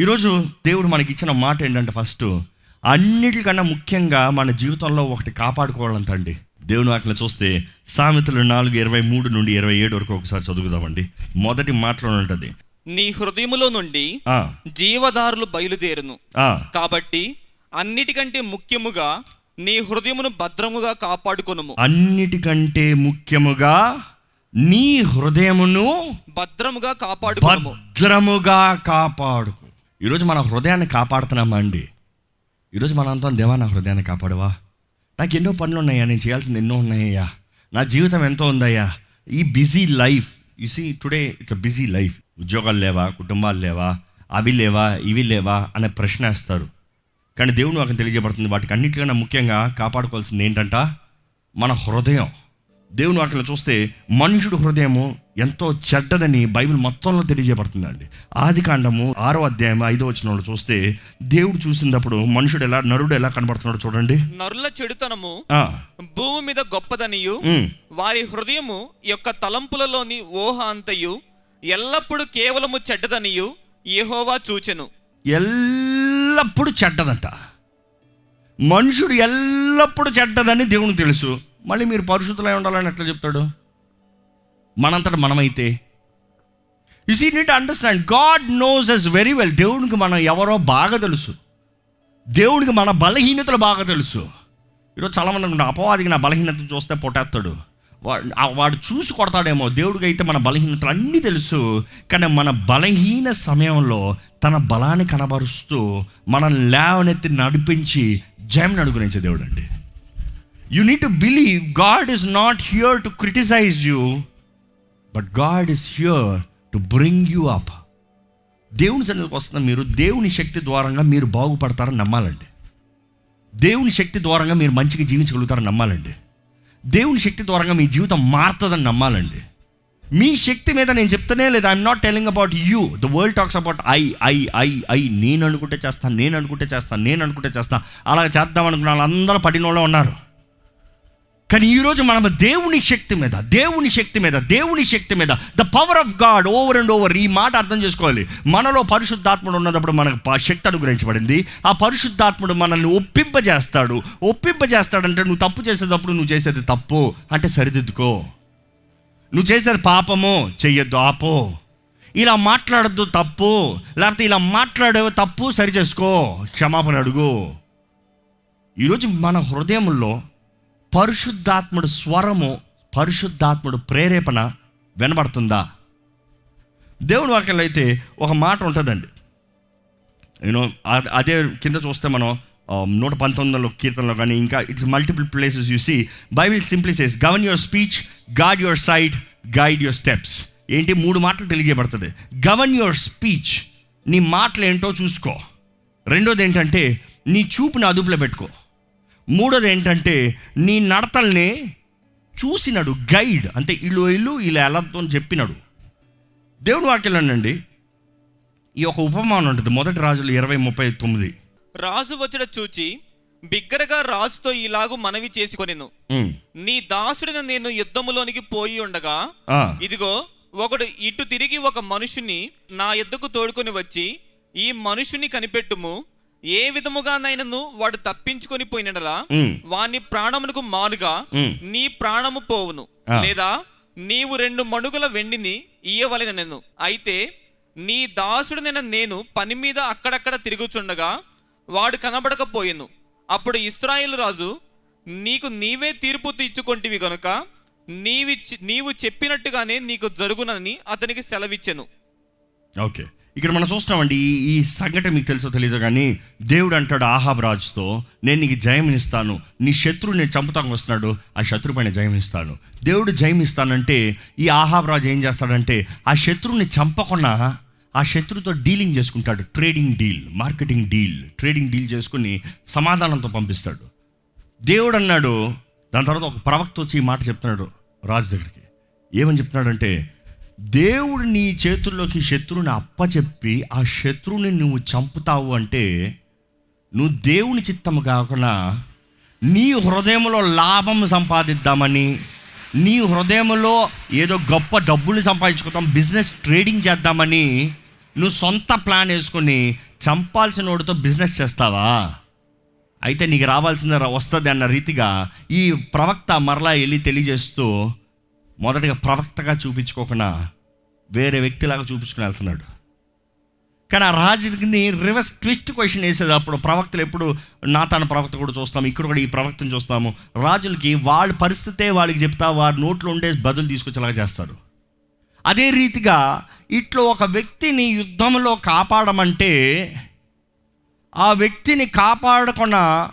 ఈరోజు దేవుడు మనకి ఇచ్చిన మాట ఏంటంటే ఫస్ట్ అన్నిటికన్నా ముఖ్యంగా మన జీవితంలో ఒకటి కాపాడుకోవాలంట అండి దేవుని వాటిని చూస్తే సామెతలు నాలుగు ఇరవై మూడు నుండి ఇరవై ఏడు వరకు ఒకసారి చదువుదామండి. మొదటి మాటలో ఉంటుంది. నీ హృదయములో నుండి జీవదారులు బయలుదేరును. కాబట్టి అన్నిటికంటే ముఖ్యముగా నీ హృదయమును భద్రముగా కాపాడుకొనుము. అన్నిటికంటే ముఖ్యముగా నీ హృదయమును భద్రముగా కాపాడుకొనుము. భద్రముగా కాపాడుకు ఈరోజు మన హృదయాన్ని కాపాడుతున్నామా అండి ఈరోజు మనంతా దేవా నా హృదయాన్ని కాపాడవా? నాకు ఎన్నో పనులు ఉన్నాయా నేను చేయాల్సింది ఎన్నో ఉన్నాయ్యా. నా జీవితం ఎంతో ఉందయ్యా. ఈ busy life you see today it's a busy life. ఉద్యోగాలు లేవా కుటుంబాలు లేవా అవి లేవా ఇవి లేవా అనే ప్రశ్న వేస్తారు. కానీ దేవుడు నాకు తెలియజేయబడుతుంది వాటికి అన్నిటికన్నా ముఖ్యంగా కాపాడుకోవాల్సింది ఏంటంట? మన హృదయం. దేవుని వాటిని చూస్తే మనుషుడు హృదయము ఎంతో చెడ్డదని బైబిల్ మొత్తంలో తెలియజేయబడుతుందండి. ఆది కాండము ఆరో అధ్యాయం ఐదో వచనంలో చూస్తే దేవుడు చూసినప్పుడు మనుషుడు ఎలా నరుడు ఎలా కనబడుతున్నాడు చూడండి. నరుల చెడుతనము భూమి మీద గొప్పదనియు వారి హృదయము యొక్క తలంపులలోని ఊహ అంతయు ఎల్లప్పుడూ కేవలము చెడ్డదనియు యెహోవా చూచెను. ఎల్లప్పుడూ చెడ్డదంట. మనుషుడు ఎల్లప్పుడూ చెడ్డదని దేవునికి తెలుసు. మళ్ళీ మీరు పరిశుద్ధులై ఉండాలని ఎట్లా చెప్తాడు? మనంతట మనమైతే. You see need understand God knows us very well దేవునికి మనం ఎవరో బాగా తెలుసు. దేవునికి మన బలహీనతలు బాగా తెలుసు. ఈరోజు చాలామంది అనుకుంటా అపవాదికి నా బలహీనత చూస్తే పొట్టేస్తాడు. వాడు చూసి కొడతాడేమో దేవుడికి అయితే మన బలహీనతలు అన్నీ తెలుసు కానీ మన బలహీన సమయంలో తన బలాన్ని కనబరుస్తూ మనం లేవనెత్తి నడిపించి జయం అనుగురించే దేవుడు అండి you need to believe God is not here to criticise you but God is here to bring you up దేవుని సన్నిధికి వస్తున్న మీరు దేవుని శక్తి ద్వారంగా మీరు బాగుపడతారని నమ్మాలండి. దేవుని శక్తి ద్వారంగా మీరు మంచిగా జీవించగలుగుతారని నమ్మాలండి. దేవుని శక్తి ద్వారంగా మీ జీవితం మారుతుందని నమ్మాలండి. మీ శక్తి మీద నేను చెప్తానే లేదు. I'm not telling about you the world talks about I I I I నేను అనుకుంటే చేస్తాను నేను అనుకుంటే చేస్తాను నేను అనుకుంటే చేస్తాను అలా చేద్దాం అనుకున్న వాళ్ళందరూ పడినోళ్ళే ఉన్నారు. కానీ ఈరోజు మనం దేవుని శక్తి మీద దేవుని శక్తి మీద దేవుని శక్తి మీద the power of God over and over ఈ మాట అర్థం చేసుకోవాలి. మనలో పరిశుద్ధాత్ముడు ఉన్నప్పుడు మనకు శక్తి అనుగ్రహించబడింది. ఆ పరిశుద్ధాత్ముడు మనల్ని ఒప్పింపజేస్తాడు. ఒప్పింపజేస్తాడంటే నువ్వు తప్పు చేసేటప్పుడు నువ్వు చేసేది తప్పు అంటే సరిదిద్దుకో. నువ్వు చేసేది పాపము చెయ్యొద్దు ఆపో. ఇలా మాట్లాడద్దు తప్పు. లేకపోతే ఇలా మాట్లాడే తప్పు సరి చేసుకో క్షమాపణ అడుగు. ఈరోజు మన హృదయంలో పరిశుద్ధాత్ముడు స్వరము పరిశుద్ధాత్ముడు ప్రేరేపణ వినబడుతుందా? దేవుని వాక్యంలో అయితే ఒక మాట ఉంటుందండి. యూనో అదే కింద చూస్తే మనం నూట పంతొమ్మిదిలో కీర్తనలో కానీ ఇంకా it's multiple places you see. Bible simply says govern your speech guard your sight guide your steps ఏంటి? మూడు మాటలు తెలియజేయబడుతుంది. గవర్న్ యువర్ స్పీచ్ నీ మాటలు ఏంటో చూసుకో. రెండోది ఏంటంటే నీ చూపుని అదుపులో పెట్టుకో. మూడోది ఏంటంటే నీ నడతల్ని చూసినాడు గైడ్. అంటే ఇల్లు ఇల్లు ఇలా ఎలాతో అని చెప్పినాడు. దేవుని వాక్యంలోనండి ఈ ఒక ఉపమానం ఉంటుంది. మొదటి రాజులు ఇరవై ముప్పై తొమ్మిది. రాజు వచ్చడ చూచి బిగ్గరగా రాజుతో ఇలాగు మనవి చేసుకొనెను. నీ దాసుడిని నేను యుద్ధములోనికి పోయి ఉండగా ఇదిగో ఒకడు ఇటు తిరిగి ఒక మనుషుని నా ఎద్దుకు తోడుకొని వచ్చి ఈ మనుషుని కనిపెట్టుము ఏ విధముగానైనను వాడు తప్పించుకొని పోయినడలా ఉమ్, వాని ప్రాణమునకు మారుగా. నీ ప్రాణము పోవును. లేదా నీవు రెండు మణుగుల వెండిని ఇయ్యవలెన నేను అయితే నీ దాసుడినైన నేను పని మీద అక్కడక్కడ తిరుగుచుండగా వాడు కనబడకపోయెను. అప్పుడు ఇస్రాయేలు రాజు నీకు నీవే తీర్పు తీర్చుకొంటివి గనుక నీవి నీవు చెప్పినట్టుగానే నీకు జరుగునని అతనికి సెలవిచ్చెను. ఓకే. ఇక్కడ మనం చూస్తున్నామండి ఈ సంఘటన మీకు తెలుసో తెలియదు కానీ దేవుడు అంటాడు ఆహాబ్ రాజుతో నేను నీకు జయమిస్తాను నీ శత్రువు నేను చంపుతాను వస్తున్నాడు ఆ శత్రు పైన జయమిస్తాను దేవుడు జయమిస్తానంటే ఈ ఆహాబ్ రాజు ఏం చేస్తాడంటే ఆ శత్రువుని చంపకుండా ఆ శత్రువుతో డీలింగ్ చేసుకుంటాడు trading deal marketing deal trading deal చేసుకుని సమాధానంతో పంపిస్తాడు. దేవుడు అన్నాడు దాని తర్వాత ఒక ప్రవక్త వచ్చి ఈ మాట చెప్తున్నాడు రాజు దగ్గరికి. ఏమని చెప్తున్నాడంటే దేవుడు నీ చేతుల్లోకి శత్రువుని అప్పచెప్పి ఆ శత్రువుని నువ్వు చంపుతావు అంటే నువ్వు దేవుని చిత్తము కాకుండా నీ హృదయంలో లాభం సంపాదిద్దామని నీ హృదయంలో ఏదో గొప్ప డబ్బులు సంపాదించుకుందాం బిజినెస్ ట్రేడింగ్ చేద్దామని నువ్వు సొంత ప్లాన్ వేసుకొని చంపాల్సిన వాడితో బిజినెస్ చేస్తావా? అయితే నీకు రావాల్సింది వస్తుంది అన్న రీతిగా ఈ ప్రవక్త మరలా వెళ్ళి తెలియజేస్తూ మొదటగా ప్రవక్తగా చూపించుకోకుండా వేరే వ్యక్తిలాగా చూపించుకుని వెళ్తున్నాడు. కానీ ఆ రాజుని రివర్స్ ట్విస్ట్ క్వశ్చన్ వేసేది అప్పుడు ప్రవక్తలు ఎప్పుడు నా తన ప్రవక్త కూడా చూస్తాము ఇక్కడ కూడా ఈ ప్రవక్తను చూస్తాము. రాజులకి వాళ్ళ పరిస్థితే వాళ్ళకి చెప్తా వారి నోట్లో ఉండే బదులు తీసుకొచ్చేలాగా చేస్తారు. అదే రీతిగా ఇట్లా ఒక వ్యక్తిని యుద్ధంలో కాపాడమంటే ఆ వ్యక్తిని కాపాడకుండా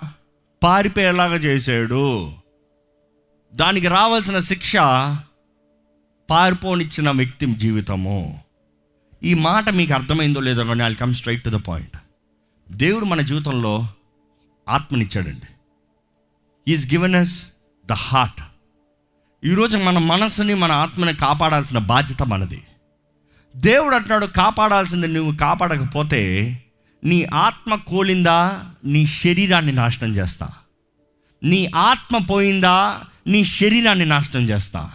పారిపోయేలాగా చేశాడు. దానికి రావాల్సిన శిక్ష పారిపోనిచ్చిన వ్యక్తి జీవితము. ఈ మాట మీకు అర్థమైందో లేదో కానీ I come straight to the point దేవుడు మన జీవితంలో ఆత్మనిచ్చాడండి. Is given us the heart ఈరోజు మన మనసుని మన ఆత్మని కాపాడాల్సిన బాధ్యత మనది. దేవుడు అంటున్నాడు కాపాడాల్సింది నువ్వు కాపాడకపోతే నీ ఆత్మ కోలిందా నీ శరీరాన్ని నాశనం చేస్తా. నీ ఆత్మ పోయిందా నీ శరీరాన్ని నాశనం చేస్తా.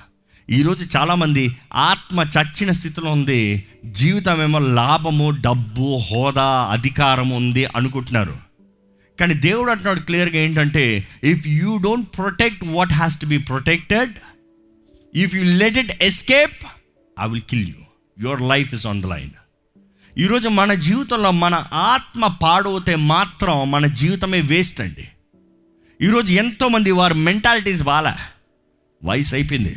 ఈరోజు చాలామంది ఆత్మ చచ్చిన స్థితిలో ఉంది జీవితం ఏమో లాభము డబ్బు హోదా అధికారం ఉంది అనుకుంటున్నారు. కానీ దేవుడు అంటున్నాడు క్లియర్గా ఏంటంటే if you don't protect what has to be protected if you let it escape I will kill you your life is on the line ఈరోజు మన జీవితంలో మన ఆత్మ పాడవుతే మాత్రం మన జీవితమే వేస్ట్ అండి. ఈరోజు ఎంతోమంది వారి మెంటాలిటీస్ బాగా వయసు అయిపోయింది.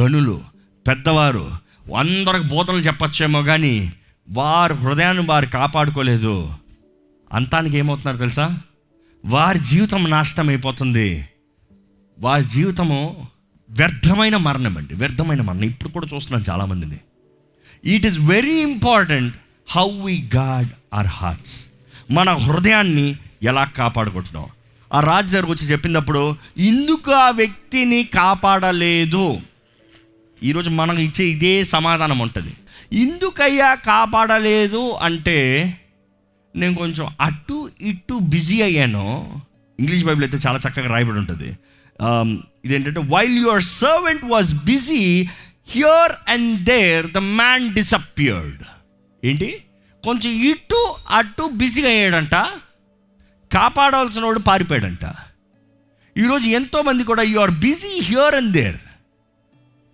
గనులు పెద్దవారు అందరికి బోధనలు చెప్పచ్చేమో కానీ వారు హృదయాన్ని వారు కాపాడుకోలేదు. అంతానికి ఏమవుతున్నారు తెలుసా? వారి జీవితం నాశనం అయిపోతుంది వారి జీవితము వ్యర్థమైన మరణం అండి. వ్యర్థమైన మరణం. ఇప్పుడు కూడా చూస్తున్నాను చాలామందిని. It is very important how we guard our hearts మన హృదయాన్ని ఎలా కాపాడుకుంటున్నాం? ఆ రాజు దగ్గరకు వచ్చి చెప్పినప్పుడు ఇందుకు ఆ వ్యక్తిని కాపాడలేదు. ఈరోజు మనం ఇచ్చే ఇదే సమాధానం ఉంటుంది. ఎందుకయ్యా కాపాడలేదు? అంటే నేను కొంచెం అటు ఇటు బిజీ అయ్యాను. ఇంగ్లీష్ బైబిల్ అయితే చాలా చక్కగా రాయబడి ఉంటుంది. ఇదేంటంటే while your servant was busy here and there the man disappeared ఏంటి? కొంచెం ఇటు అటు బిజీ అయ్యాడంట కాపాడాల్సిన వాడు పారిపోయాడంట. ఈరోజు ఎంతోమంది కూడా you are busy here and there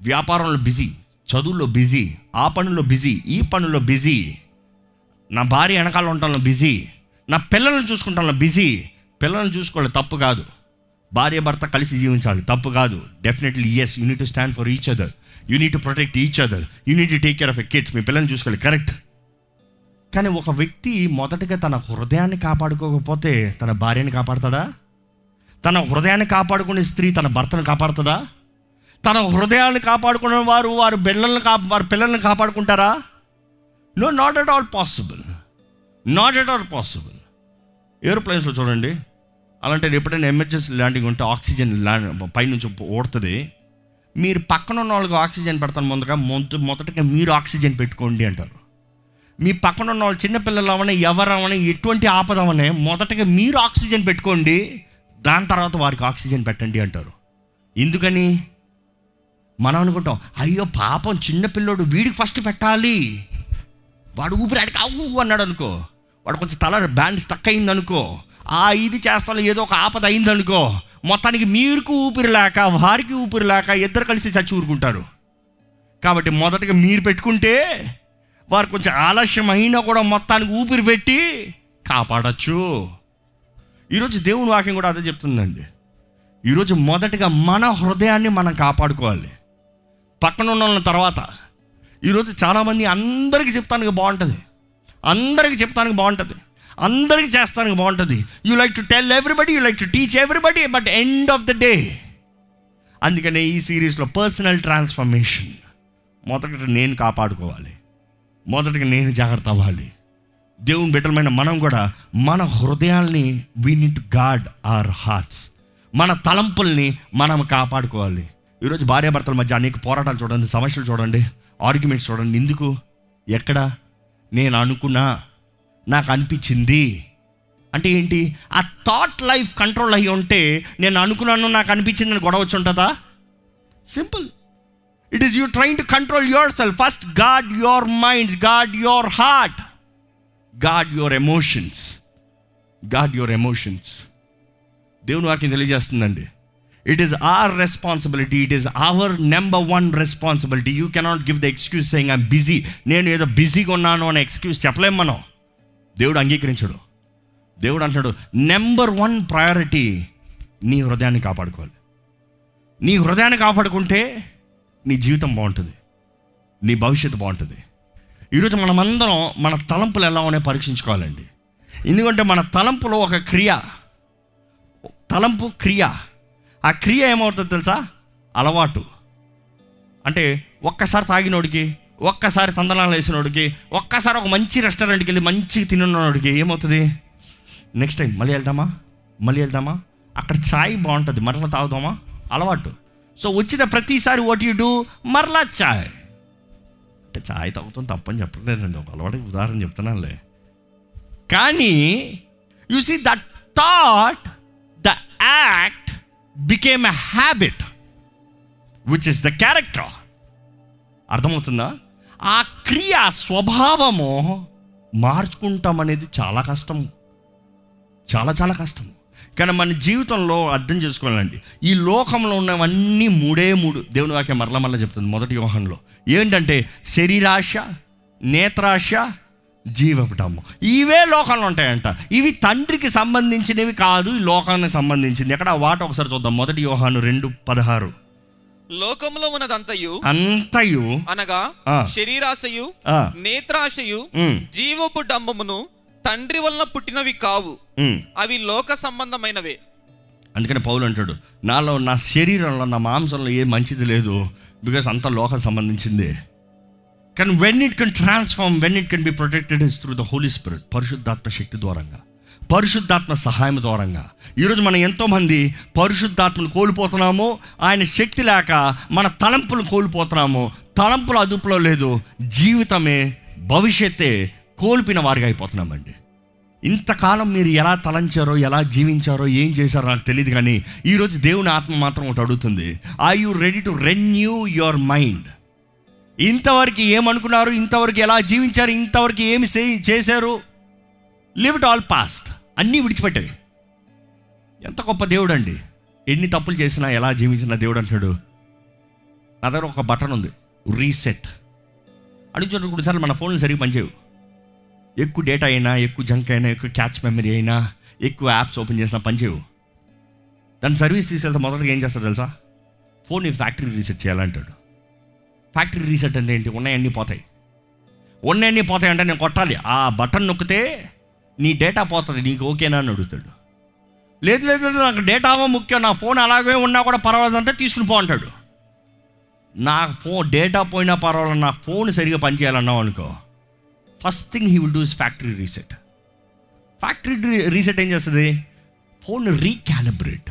వ్యాపారంలో బిజీ చదువుల్లో బిజీ ఆ పనుల్లో బిజీ ఈ పనుల్లో బిజీ నా భార్య వెనకాల ఉండటంలో బిజీ నా పిల్లల్ని చూసుకుంటాను బిజీ పిల్లల్ని చూసుకోవాలి తప్పు కాదు. భార్య భర్త కలిసి జీవించాలి తప్పు కాదు. Definitely yes you need to stand for each other you need to protect each other you need to take care of a kids మీ పిల్లల్ని చూసుకోవాలి కరెక్ట్ కానీ ఒక వ్యక్తి మొదటగా తన హృదయాన్ని కాపాడుకోకపోతే తన భార్యని కాపాడుతాడా? తన హృదయాన్ని కాపాడుకునే స్త్రీ తన భర్తను కాపాడుతుందా? తన హృదయాన్ని కాపాడుకునే వారు వారు బిడ్డలను కా వారి పిల్లల్ని కాపాడుకుంటారా? No not at all possible not at all possible ఏరోప్లేన్స్లో చూడండి. అలాంటి ఎప్పుడైనా ఎమర్జెన్సీ ల్యాండింగ్ ఉంటే ఆక్సిజన్ ల్యాండ్ పైనుంచి ఓడుతుంది. మీరు పక్కన ఉన్న వాళ్ళకి ఆక్సిజన్ పెడతాను ముందుగా మొదట మొదటగా మీరు ఆక్సిజన్ పెట్టుకోండి అంటారు. మీ పక్కన ఉన్న వాళ్ళు చిన్నపిల్లలు అవనే ఎవరు అవని ఎటువంటి ఆపద అవనే మొదటగా మీరు ఆక్సిజన్ పెట్టుకోండి. దాని తర్వాత వారికి ఆక్సిజన్ పెట్టండి అంటారు. ఎందుకని? మనం అనుకుంటాం అయ్యో పాపం చిన్నపిల్లోడు వీడికి ఫస్ట్ పెట్టాలి. వాడు ఊపిరాడికి అవ్వు అన్నాడు అనుకో. వాడు కొంచెం తల బ్యాండ్ స్టక్ అయింది అనుకో. ఆ ఇది చేస్తాను ఏదో ఒక ఆపద అయింది అనుకో. మొత్తానికి మీరుకు ఊపిరి లేక వారికి ఊపిరి లేక ఇద్దరు కలిసి చచ్చి ఊరుకుంటారు. కాబట్టి మొదటగా మీరు పెట్టుకుంటే వారు కొంచెం ఆలస్యం అయినా కూడా మొత్తానికి ఊపిరి పెట్టి కాపాడచ్చు. ఈరోజు దేవుని వాక్యం కూడా అదే చెప్తుందండి. ఈరోజు మొదటగా మన హృదయాన్ని మనం కాపాడుకోవాలి. పక్కన ఉన్న తర్వాత. ఈరోజు చాలామంది అందరికీ చెప్తానికి బాగుంటుంది. అందరికీ చెప్తానికి బాగుంటుంది. అందరికీ చేస్తానికి బాగుంటుంది. You like to tell everybody you like to teach everybody but end of the day అందుకనే ఈ సిరీస్లో పర్సనల్ ట్రాన్స్ఫర్మేషన్ మొదట నేను కాపాడుకోవాలి. మొదటగా నేను జాగ్రత్త అవ్వాలి. దేవుని బిడ్డలమైన మనం కూడా మన హృదయాల్ని we need guard our hearts మన తలంపుల్ని మనం కాపాడుకోవాలి. ఈరోజు భార్యాభర్తల మధ్య అనేక పోరాటాలు చూడండి సమస్యలు చూడండి ఆర్గ్యుమెంట్స్ చూడండి. ఎందుకు ఎక్కడ నేను అనుకున్నా నాకు అనిపించింది. అంటే ఏంటి? ఆ థాట్ లైఫ్ కంట్రోల్ అయ్యి ఉంటే నేను అనుకున్నాను నాకు అనిపించిందని గొడవ వచ్చి ఉంటుందా? Simple it is you train to control yourself first guard your minds guard your heart guard your emotions guard your emotions దేవుని వాక్యం తెలియజేస్తుందండి. It is our responsibility it is our number one responsibility you cannot give the excuse saying I'm busy నేను ఏదో బిజీగా ఉన్నాను అనే excuse చెప్పలేం మనం. దేవుడు అంగీకరించడు. దేవుడు అంటున్నాడు నెంబర్ వన్ ప్రయారిటీ నీ హృదయాన్ని కాపాడుకోవాలి. నీ హృదయాన్ని కాపాడుకుంటే నీ జీవితం బాగుంటుంది. నీ భవిష్యత్తు బాగుంటుంది. ఈరోజు మనమందరం మన తలంపులు ఎలా ఉన్నాయో పరీక్షించుకోవాలండి. ఎందుకంటే మన తలంపులో ఒక క్రియ తలంపు క్రియ ఆ క్రియ ఏమవుతుందో తెలుసా? అలవాటు. అంటే ఒక్కసారి తాగినోడికి ఒక్కసారి తందనాలు వేసినోడికి ఒక్కసారి ఒక మంచి రెస్టారెంట్కి వెళ్ళి మంచి తిన్నోడికి ఏమవుతుంది? నెక్స్ట్ టైం మళ్ళీ వెళ్దామా? మళ్ళీ వెళ్దామా? అక్కడ ఛాయ్ బాగుంటుంది మరలా తాగుదామా? అలవాటు. సో వచ్చిన ప్రతిసారి వాట్ యు డూ మరలా ఛాయ్ అంటే ఛాయ్ తాగుతాం తప్పని చెప్పలేదండి ఒక అలవాటు ఉదాహరణ చెప్తున్నానులే. కానీ you see that thought the act became a habit which is the character అర్థమవుతుందా? ఆ క్రియ స్వభావము మార్చుకుంటాం అనేది చాలా కష్టము చాలా చాలా కష్టం. కానీ మన జీవితంలో అర్థం చేసుకోవాలండి. ఈ లోకంలో ఉన్నవన్నీ మూడే మూడు. దేవుని వాక్యం మరల మరల చెప్తుంది మొదటి వ్యూహంలో ఏంటంటే శరీరాశ నేత్రాశ జీవపటము. ఇవే లోకంలో ఉంటాయంట. ఇవి తండ్రికి సంబంధించినవి కాదు ఈ లోకానికి సంబంధించింది. ఎక్కడ? వాట ఒకసారి చూద్దాం. మొదటి యోహాను రెండు పదహారు. లోకములో ఉన్నదంతయు అంతయు అనగా. శరీరాశయు నేత్రాశయు జీవపు డంబమును తండ్రి వలన పుట్టినవి కావు. అవి లోక సంబంధమైనవే. అందుకని పౌలు అంటాడు నాలో నా శరీరంలో నా మాంసంలో ఏ మంచిది లేదు. బికాస్ అంత లోకం సంబంధించింది. కానీ when it can transform when it can be protected is through the Holy Spirit పరిశుద్ధాత్మ శక్తి ద్వారంగా పరిశుద్ధాత్మ సహాయం ద్వారంగా. ఈరోజు మనం ఎంతోమంది పరిశుద్ధాత్మను కోల్పోతున్నాము ఆయన శక్తి లేక మన తలంపులు కోల్పోతున్నాము తలంపుల అదుపులో లేదు జీవితమే భవిష్యత్తే కోల్పిన వారిగా అయిపోతున్నామండి. ఇంతకాలం మీరు ఎలా తలంచారో ఎలా జీవించారో ఏం చేశారో నాకు తెలియదు కానీ ఈరోజు దేవుని ఆత్మ మాత్రం ఒకటి అడుగుతుంది I you ready to renew your mind ఇంతవరకు ఏమనుకున్నారు? ఇంతవరకు ఎలా జీవించారు? ఇంతవరకు ఏమి చేశారు? లివ్ ఇట్ ఆల్ పాస్ట్ అన్నీ విడిచిపెట్టాయి ఎంత గొప్ప దేవుడు అండి ఎన్ని తప్పులు చేసినా ఎలా జీవించినా దేవుడు అంటున్నాడు. నా దగ్గర ఒక బటన్ ఉంది. రీసెట్ అడిగి కొన్నిసార్లు మన ఫోన్లు సరిగ్గా పనిచేయవు. ఎక్కువ డేటా అయినా ఎక్కువ జంక్ అయినా ఎక్కువ క్యాచ్ మెమరీ అయినా ఎక్కువ యాప్స్ ఓపెన్ చేసినా పనిచేయవు. దాని సర్వీస్ తీసుకెళ్తే మొదటగా ఏం చేస్తారు తెలుసా? ఫోన్ ఫ్యాక్టరీ రీసెట్ చేయాలంటాడు. ఫ్యాక్టరీ రీసెట్ అంటే ఏంటి? ఉన్నాయన్నీ పోతాయి. ఉన్నాయన్నీ పోతాయి అంటే నేను కొట్టాలి. ఆ బటన్ నొక్కితే నీ డేటా పోతుంది నీకు ఓకేనా అని అడుగుతాడు. లేదు లేదు లేదు నాకు డేటావో ముఖ్యం నా ఫోన్ అలాగే ఉన్నా కూడా పర్వాలేదు అంటే తీసుకుని పో అంటాడు. నా ఫోన్ డేటా పోయినా పర్వాలేదు నా ఫోన్ సరిగా పనిచేయాలన్నావు అనుకో first thing he will do is factory reset. Factory reset ఏం చేస్తుంది? ఫోన్ రీక్యాలిబ్రేట్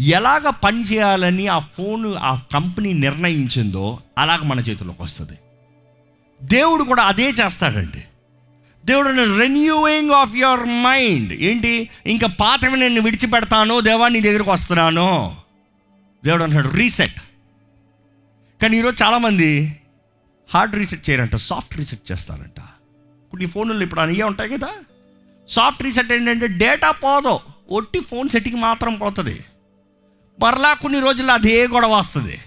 ఎలాగ పని చేయాలని ఆ ఫోన్ ఆ కంపెనీ నిర్ణయించిందో అలాగ మన చేతిలోకి వస్తుంది. దేవుడు కూడా అదే చేస్తాడండి. దేవుడు రెన్యూయింగ్ ఆఫ్ యువర్ మైండ్ ఏంటి? ఇంకా పాతవి నేను విడిచిపెడతాను దేవా నీ దగ్గరకు వస్తున్నాను. దేవుడు అంటాడు రీసెట్ కానీ ఈరోజు చాలామంది హార్డ్ రీసెట్ చేయరంట సాఫ్ట్ రీసెట్ చేస్తారంట. ఇప్పుడు ఈ ఫోన్లు ఇప్పుడు అనియే ఉంటాయి కదా. సాఫ్ట్ రీసెట్ ఏంటంటే డేటా పోదు. ఒట్టి ఫోన్ సెట్టింగ్ మాత్రం పోతుంది. మరలా కొన్ని రోజుల్లో అదే గొడవ వస్తుంది.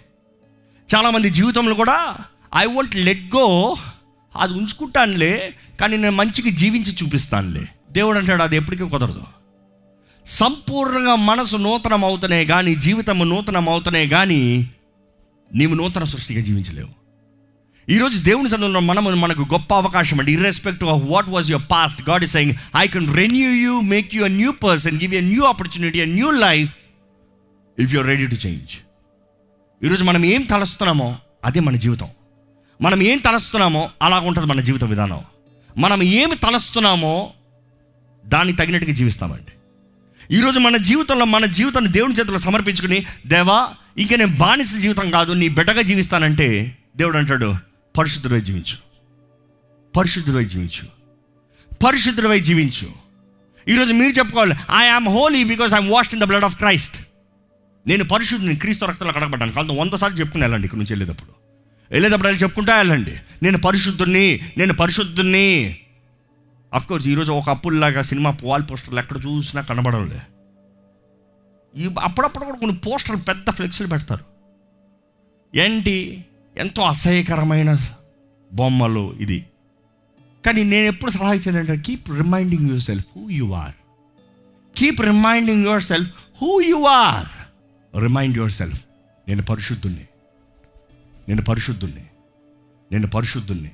చాలామంది జీవితంలో కూడా ఐ వాంట్ లెట్ గో అది ఉంచుకుంటానులే కానీ నేను మంచిగా జీవించి చూపిస్తానులే. దేవుడు అంటాడు అది ఎప్పటికీ కుదరదు. సంపూర్ణంగా మనసు నూతనం అవుతనే కానీ జీవితం నూతనం అవుతనే కానీ నీవు నూతన సృష్టిగా జీవించలేవు. ఈరోజు దేవుని సన్నిధిలో మనం మనకు గొప్ప అవకాశం అండి. Irrespective of what was your past God is saying I can renew you make you a new person give you new opportunity a new life if you're ready to change ఈరోజు మనం ఏం తలస్తున్నామో అదే మన జీవితం. మనం ఏం తలస్తున్నామో అలాగ ఉంటుంది మన జీవిత విధానం. మనం ఏమి తలస్తున్నామో దానికి తగినట్టుగా జీవిస్తామండి. ఈరోజు మన జీవితంలో మన జీవితాన్ని దేవుని చేతిలో సమర్పించుకుని దేవా ఇంక నేను బానిస జీవితం కాదు నీ బిడ్డగా జీవిస్తానంటే దేవుడు అంటాడు పరిశుద్ధుడై జీవించు. పరిశుద్ధుడై జీవించు. పరిశుద్ధుడై జీవించు. ఈరోజు మీరు చెప్పుకోవాలి I am holy because I'm washed in the blood of Christ నేను పరిశుద్ధిని క్రీస్తు రక్తంలో కడగబడ్డాను. కాదు వంద సార్లు చెప్పుకుని వెళ్ళండి ఇక్కడ నుంచి వెళ్ళేటప్పుడు. వెళ్ళేటప్పుడు వెళ్ళి చెప్పుకుంటా వెళ్ళండి. నేను పరిశుద్ధుని నేను పరిశుద్ధుని అఫ్కోర్స్ ఈరోజు ఒక అప్పుల్లాగా సినిమా వాల్ పోస్టర్లు ఎక్కడ చూసినా కనబడంలే ఈ అప్పుడప్పుడు కూడా కొన్ని పోస్టర్లు పెద్ద ఫ్లెక్స్లు పెడతారు. ఏంటి? ఎంతో అసహ్యకరమైన బొమ్మలు ఇది. కానీ నేను ఎప్పుడు సలహా ఇచ్చానంటే keep reminding yourself who you are keep reminding yourself who you are remind yourself నేను పరిశుద్ధుణ్ణి. నేను పరిశుద్ధుణ్ణి. నేను పరిశుద్ధుణ్ణి.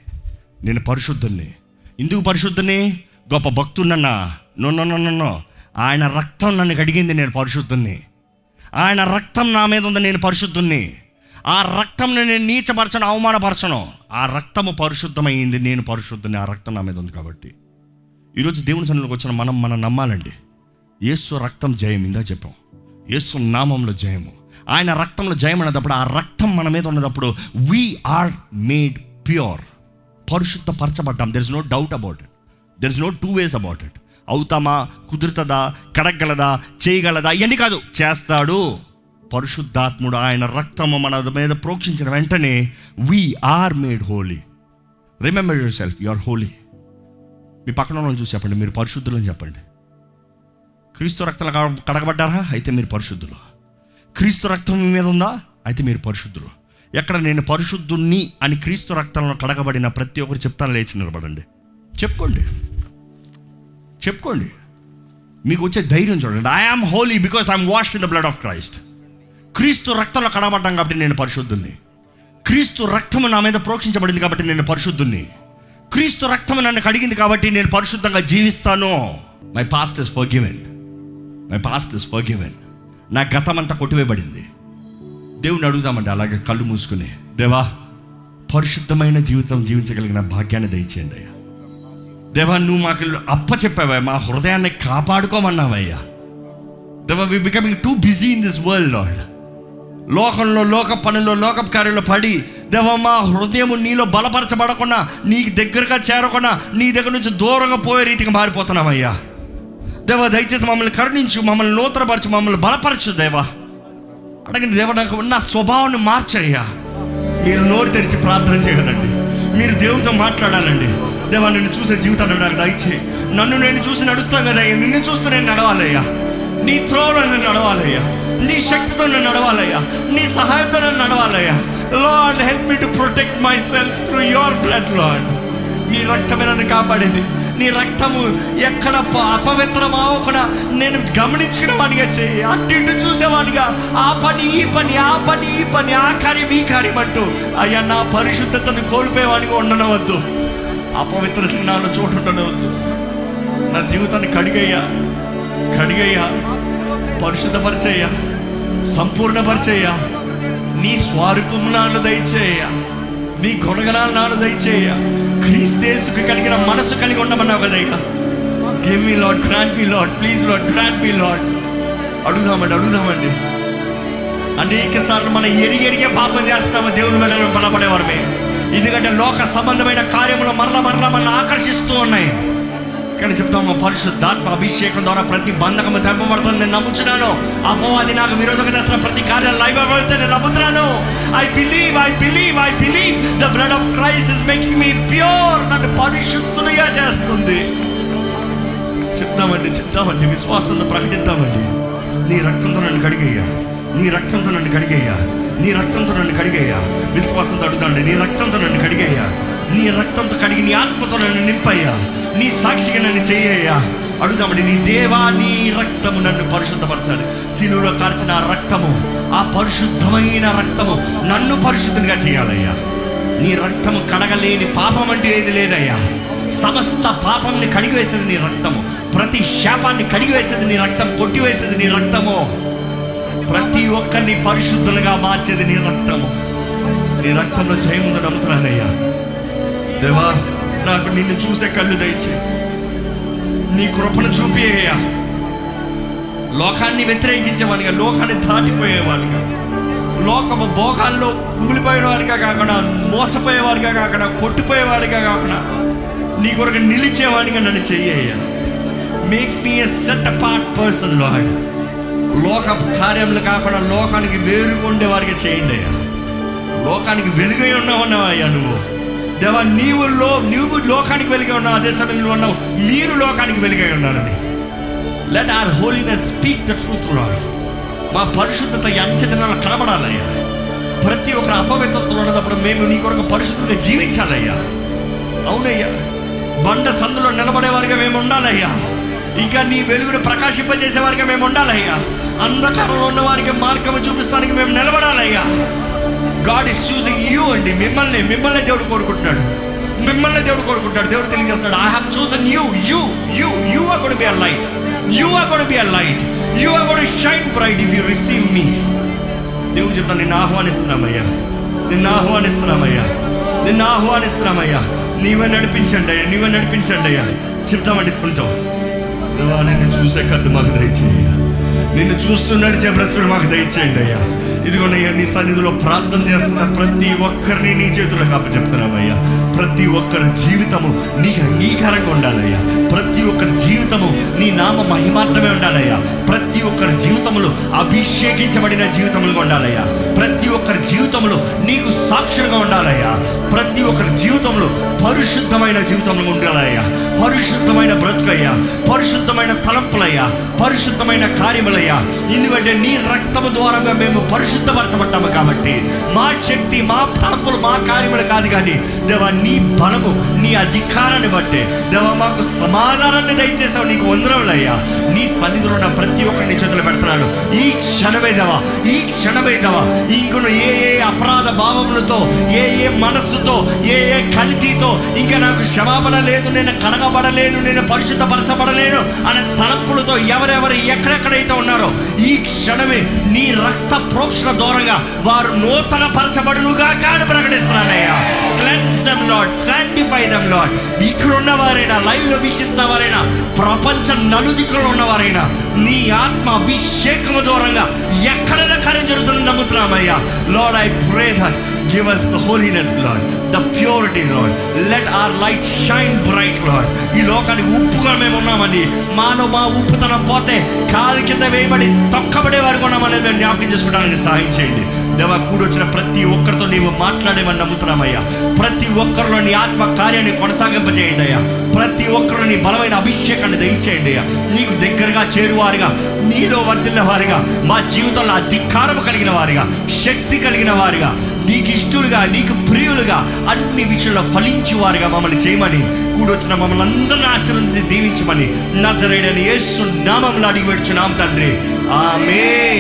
నేను పరిశుద్ధుణ్ణి. ఎందుకు పరిశుద్ధుని గొప్ప భక్తున్నన్నా నో ఆయన రక్తం నన్ను కడిగింది నేను పరిశుద్ధుణ్ణి. ఆయన రక్తం నా మీద ఉంది నేను పరిశుద్ధుణ్ణి. ఆ రక్తంని నేను నీచపరచను అవమానపరచను. ఆ రక్తము పరిశుద్ధమైంది నేను పరిశుద్ధుని ఆ రక్తం నా మీద ఉంది కాబట్టి. ఈరోజు దేవుని సన్నిలోకి వచ్చిన మనం మనం నమ్మాలండి. యేసు రక్తం జయం ఇందా చెప్పాం. యేసు నామంలో జయము. ఆయన రక్తంలో జయం అన్నప్పుడు ఆ రక్తం మన మీద ఉన్నప్పుడు we are made pure పరిశుద్ధపరచబడ్డాం. There is no doubt about it there is no two ways about it అవుతామా? కుదురుతుందా? కడగలదా? చేయగలదా? ఇవన్నీ కాదు. చేస్తాడు. పరిశుద్ధాత్ముడు ఆయన రక్తము మన మీద ప్రోక్షించిన వెంటనే we are made holy remember yourself you are holy మీ పక్కన చూసి చెప్పండి. మీరు పరిశుద్ధులని చెప్పండి. క్రీస్తు రక్తంలో కడగబడ్డారా? అయితే మీరు పరిశుద్ధులు. క్రీస్తు రక్తం మీ మీద ఉందా? అయితే మీరు పరిశుద్ధులు. ఎక్కడ నేను పరిశుద్ధుణ్ణి అని క్రీస్తు రక్తంలో కడగబడిన ప్రతి ఒక్కరు చెప్తాను లేచి నిలబడండి. చెప్పుకోండి. చెప్పుకోండి. మీకు వచ్చే ధైర్యం చూడండి. I am holy because I'm washed in the blood of Christ క్రీస్తు రక్తంలో కడబడ్డాం కాబట్టి నేను పరిశుద్ధుణ్ణి. క్రీస్తు రక్తము నా మీద ప్రోక్షించబడింది కాబట్టి నేను పరిశుద్ధుణ్ణి. క్రీస్తు రక్తము నన్ను కడిగింది కాబట్టి నేను పరిశుద్ధంగా జీవిస్తాను. My past is forgiven my past is forgiven నా గతం అంతా కొట్టివేయబడింది. దేవుని అడుగుదామండి అలాగే కళ్ళు మూసుకుని. దేవా పరిశుద్ధమైన జీవితం జీవించగలిగిన భాగ్యాన్ని దయచేయండి అయ్యా. దేవా నువ్వు మాకు అప్ప చెప్పావయ్యా మా హృదయాన్ని కాపాడుకోమన్నావయ్యా. దేవా we becoming too busy in this world Lord లోకంలో లోక పనుల్లో లోక కార్యంలో పడి దేవా మా హృదయము నీలో బలపరచబడకుండా నీకు దగ్గరగా చేరకుండా నీ దగ్గర నుంచి దూరంగా పోయే రీతిగా మారిపోతున్నామయ్యా దేవ దయచేసి మమ్మల్ని కరుణించు మమ్మల్ని నూతనపరచు మమ్మల్ని బలపరచు దేవా. అడగండి దేవ నాకు ఉన్న స్వభావాన్ని మార్చయ్యా. మీరు నోరు తెరిచి ప్రార్థన చేయాలండి మీరు దేవునితో మాట్లాడాలండి. దేవా నిన్ను చూసే జీవితాన్ని నాకు దయచే నన్ను నేను చూసి నడుస్తాను కదా నిన్ను చూస్తే నేను నడవాలయ్యా. నీ త్రోవలో నేను నడవాలయ్యా. నీ శక్తితో నేను నడవాలయ్యా. నీ సహాయంతో నేను నడవాలయ్యా. Lord help me to protect myself through your blood Lord నీ రక్తమే నన్ను కాపాడేది. నీ రక్తము ఎక్కడ ప- కూడా నేను గమనించిన వాడిగా చేయి. అటు ఇటు చూసేవాడిగా ఆ పని ఈ పని ఆ పని ఈ పని ఆ కార్యం ఈ కార్యం అంటూ అయ్యా నా పరిశుద్ధతను కోల్పోయేవాడిగా ఉండనవద్దు. అపవిత్ర నాలో చోటు ఉండనవద్దు. నా జీవితాన్ని కడిగయ్యా కడిగయ్యా పరిశుద్ధపరిచయ్యా సంపూర్ణపరిచేయ్యా. నీ స్వరూపం నాలు దయచేయ నీ గుణగణాలు నాలు దయచేయ క్రీస్తేసుకు కలిగిన మనసు కలిగి ఉండమన్నావు కదయ్యా give me Lord grant me Lord please Lord grant me Lord అడుగుదామండి అడుగుదామండి. అనేక సార్లు మనం ఎరిగి ఎరిగే పాపం చేస్తాము దేవుని మీద బలపడేవారమే. ఎందుకంటే లోక సంబంధమైన కార్యములు మరల మరల మనం ఆకర్షిస్తూ ఉన్నాయి. కానీ చెప్తాము పరిశుద్ధాత్మ అభిషేకం ద్వారా ప్రతి బంధకము తెంపబడుతుంది. నేను నమ్ముచున్నాను. అపవాది నాకు విరోధంగా చేసిన ప్రతి కార్యాలు లైవ్ అవుతే నేను నమ్ముతున్నాను. I believe I believe I believe the blood of Christ is making me pure నన్ను పరిశుద్ధునిగా చేస్తుంది. చెప్తామండి చెప్తామండి. విశ్వాసంతో ప్రకటిద్దామండి. నీ రక్తంతో నన్ను కడిగేయ్యా. నీ రక్తంతో నన్ను కడిగేయ్యా. నీ రక్తంతో నన్ను కడిగేయ్యా. విశ్వాసంతో అడుగుతాండి నీ రక్తంతో నన్ను కడిగేయ్యా. నీ రక్తంతో కడిగి నీ ఆత్మతో నన్ను నింపయ్యా. నీ సాక్షిగా నన్ను చెయ్యయ్యా అడుగుదామండి నీ దేవా నీ రక్తము నన్ను పరిశుద్ధపరచాలి. శిలువలో కార్చిన ఆ రక్తము ఆ పరిశుద్ధమైన రక్తము నన్ను పరిశుద్ధంగా చేయాలయ్యా. నీ రక్తము కడగలేని పాపం అంటే ఏది లేదయ్యా. సమస్త పాపంని కడిగివేసేది నీ రక్తము. ప్రతి శాపాన్ని కడిగివేసేది నీ రక్తం కొట్టివేసేది నీ రక్తము. ప్రతి ఒక్కరిని పరిశుద్ధులుగా మార్చేది నీ రక్తము. నీ రక్తంలో జయముందు నమ్ముతున్నానయ్యా. దేవా నాకు నిన్ను చూసే కళ్ళు దయచే. నీ కృపను చూపియ్యా లోకాన్ని వ్యతిరేకించేవాడిగా లోకాన్ని దాటిపోయేవాడిగా లోకము భోగాల్లో కుమిలిపోయేవారిగా కాకుండా మోసపోయేవారిగా కాకుండా కొట్టిపోయేవాడిగా కాకుండా నీ కొరకు నిలిచేవాడిగా నన్ను చెయ్యయ్యా. Make me a set part person Lord లోక కార్యములు కాకుండా లోకానికి వేరుగా ఉండేవారిగా చేయండి అయ్యా. లోకానికి వెలుగై ఉన్నావు నువ్వు. దేవా నీవు లో నీవు లోకానికి వెలుగై ఉన్నావు అదే సమయంలో ఉన్నావు. మీరు లోకానికి వెలుగై ఉన్నారని let our holiness speak the truth Lord మా పరిశుద్ధత ఎంచదినాల కనబడాలయ్యా. ప్రతి ఒక్కరు అపవిత్రతలు ఉన్నప్పుడు మేము నీ కొరకు పరిశుద్ధంగా జీవించాలయ్యా. అవునయ్యా. బండ సందులో నిలబడేవారిగా మేము ఉండాలయ్యా. ఇంకా నీ వెలుగును ప్రకాశింపజేసేవారిగా మేము ఉండాలయ్యా. అంధకారంలో ఉన్న వారికి మార్గం చూపిస్తానికి మేము నిలబడాలయ్యా. గాడ్ ఇస్ చూసింగ్ యూ అండి. మిమ్మల్ని మిమ్మల్ని దేవుడు కోరుకుంటున్నాడు. మిమ్మల్ని దేవుడు కోరుకుంటాడు దేవుడు తెలియజేస్తున్నాడు. I have chosen you you you you are called be a light you are called be a light you are called shine bright if you receive me దేవుడు చెప్తాను నిన్ను ఆహ్వానిస్తున్నామయ్యా నిన్ను ఆహ్వానిస్తున్నామయ్యా నిన్ను ఆహ్వానిస్తున్నామయ్యా నీవే నడిపించండి అయ్యా. నీవే నడిపించండి అయ్యా. చెప్తామండి కొంచెం నిన్ను చూసే కళ్ళు మాకు దయచేయ నిన్ను చూస్తూ నడిచే బ్రతుకుని మాకు దయచేయండి అయ్యా. ఇదిగోనయ్యా నీ సన్నిధిలో ప్రార్థన చేస్తున్న ప్రతి ఒక్కరిని నీ చేతుల్లో కాప చెప్తున్నామయ్యా ప్రతి ఒక్కరి జీవితము నీకు అంగీకారంగా ఉండాలయ్యా. ప్రతి ఒక్కరి జీవితము నీ నామ మహిమార్థమే ఉండాలయ్యా. ప్రతి ఒక్కరి జీవితంలో అభిషేకించబడిన జీవితములుగా ఉండాలయ్యా. ప్రతి ఒక్కరి జీవితంలో నీకు సాక్షులుగా ఉండాలయ్యా. ప్రతి ఒక్కరి జీవితంలో పరిశుద్ధమైన జీవితంలో ఉండాలయ్యా. పరిశుద్ధమైన బ్రతుకయ్యా. పరిశుద్ధమైన తలంపులయ్యా. పరిశుద్ధమైన కార్యములయ్యా. ఎందుకంటే నీ రక్తము ద్వారా మేము పరిశుద్ధపరచబడ్డాము కాబట్టి మా శక్తి మా తలంపులు మా కార్యములు కాదు కానీ దేవా నీ బలము నీ అధికారాన్ని బట్టే దేవా మాకు సమాధానాన్ని దయచేసావు నీకు వందరములయ్యా నీ సన్నిధిలో ఉన్న ప్రతి ఒక్కరిని చేతులు పెడుతున్నాడు. ఈ క్షణమే దేవా ఈ క్షణమే దేవా ఇంకొన ఏ ఏ అపరాధ భావములతో ఏ ఏ మనస్సుతో ఏ ఏ కల్తీతో ఇంకా నాకు క్షమాపణ లేదు నేను కడగబడలేను నేను పరిశుద్ధపరచబడలేను అనే తలంపులతో ఎవరెవరు ఎక్కడెక్కడైతే ఉన్నారో ఈ క్షణమే నీ రక్త ప్రోక్షణ దూరంగా వారు నూతన పరచబడునుగా కాని ప్రకటిస్తున్నానయ్యా cleanse them Lord sanctify them Lord ఇక్కడ ఉన్నవారైనా లైవ్లో వీక్షిస్తున్న వారైనా ప్రపంచ నలుదిక్కులో ఉన్నవారైనా నీ ఆత్మ అభిషేకం దూరంగా ఎక్కడైనా కార్యం జరుగుతుందని నమ్ముతున్నామయ్యా. Lord I pray that give us the holiness Lord the purity Lord let our light shine bright Lord ఈ లోకానికి ఉప్పుగా మేము ఉన్నామని మానవ మా ఉప్పుతనం పోతే కాలు కింద వేయబడి తొక్కబడే వారికి ఉన్నామనేది మేము జ్ఞాపకం చేసుకోవడానికి సహాయం చేయండి. దేవా కూడొచ్చిన ప్రతి ఒక్కరితో నీవు మాట్లాడేమని నమ్ముతున్నామయ్యా. ప్రతి ఒక్కరిలో నీ ఆత్మ కార్యాన్ని కొనసాగింపజేయండి అయ్యా. ప్రతి ఒక్కరు నీ బలమైన అభిషేకాన్ని దయచేయండి అయ్యా. నీకు దగ్గరగా చేరువారుగా నీలో వర్దిల్ల వారిగా మా జీవితంలో అధికారం కలిగిన వారిగా శక్తి కలిగిన వారిగా నీకు ఇష్టలుగా నీకు ప్రియులుగా అన్ని విషయంలో ఫలించివారుగా మమ్మల్ని చేయమని కూడొచ్చిన మమ్మల్ని అందరిని ఆశీర్వదించి దీవించమని. నజరేడని యేసు నామంలో అడిగి పెడుచున్నాం తండ్రి. ఆమె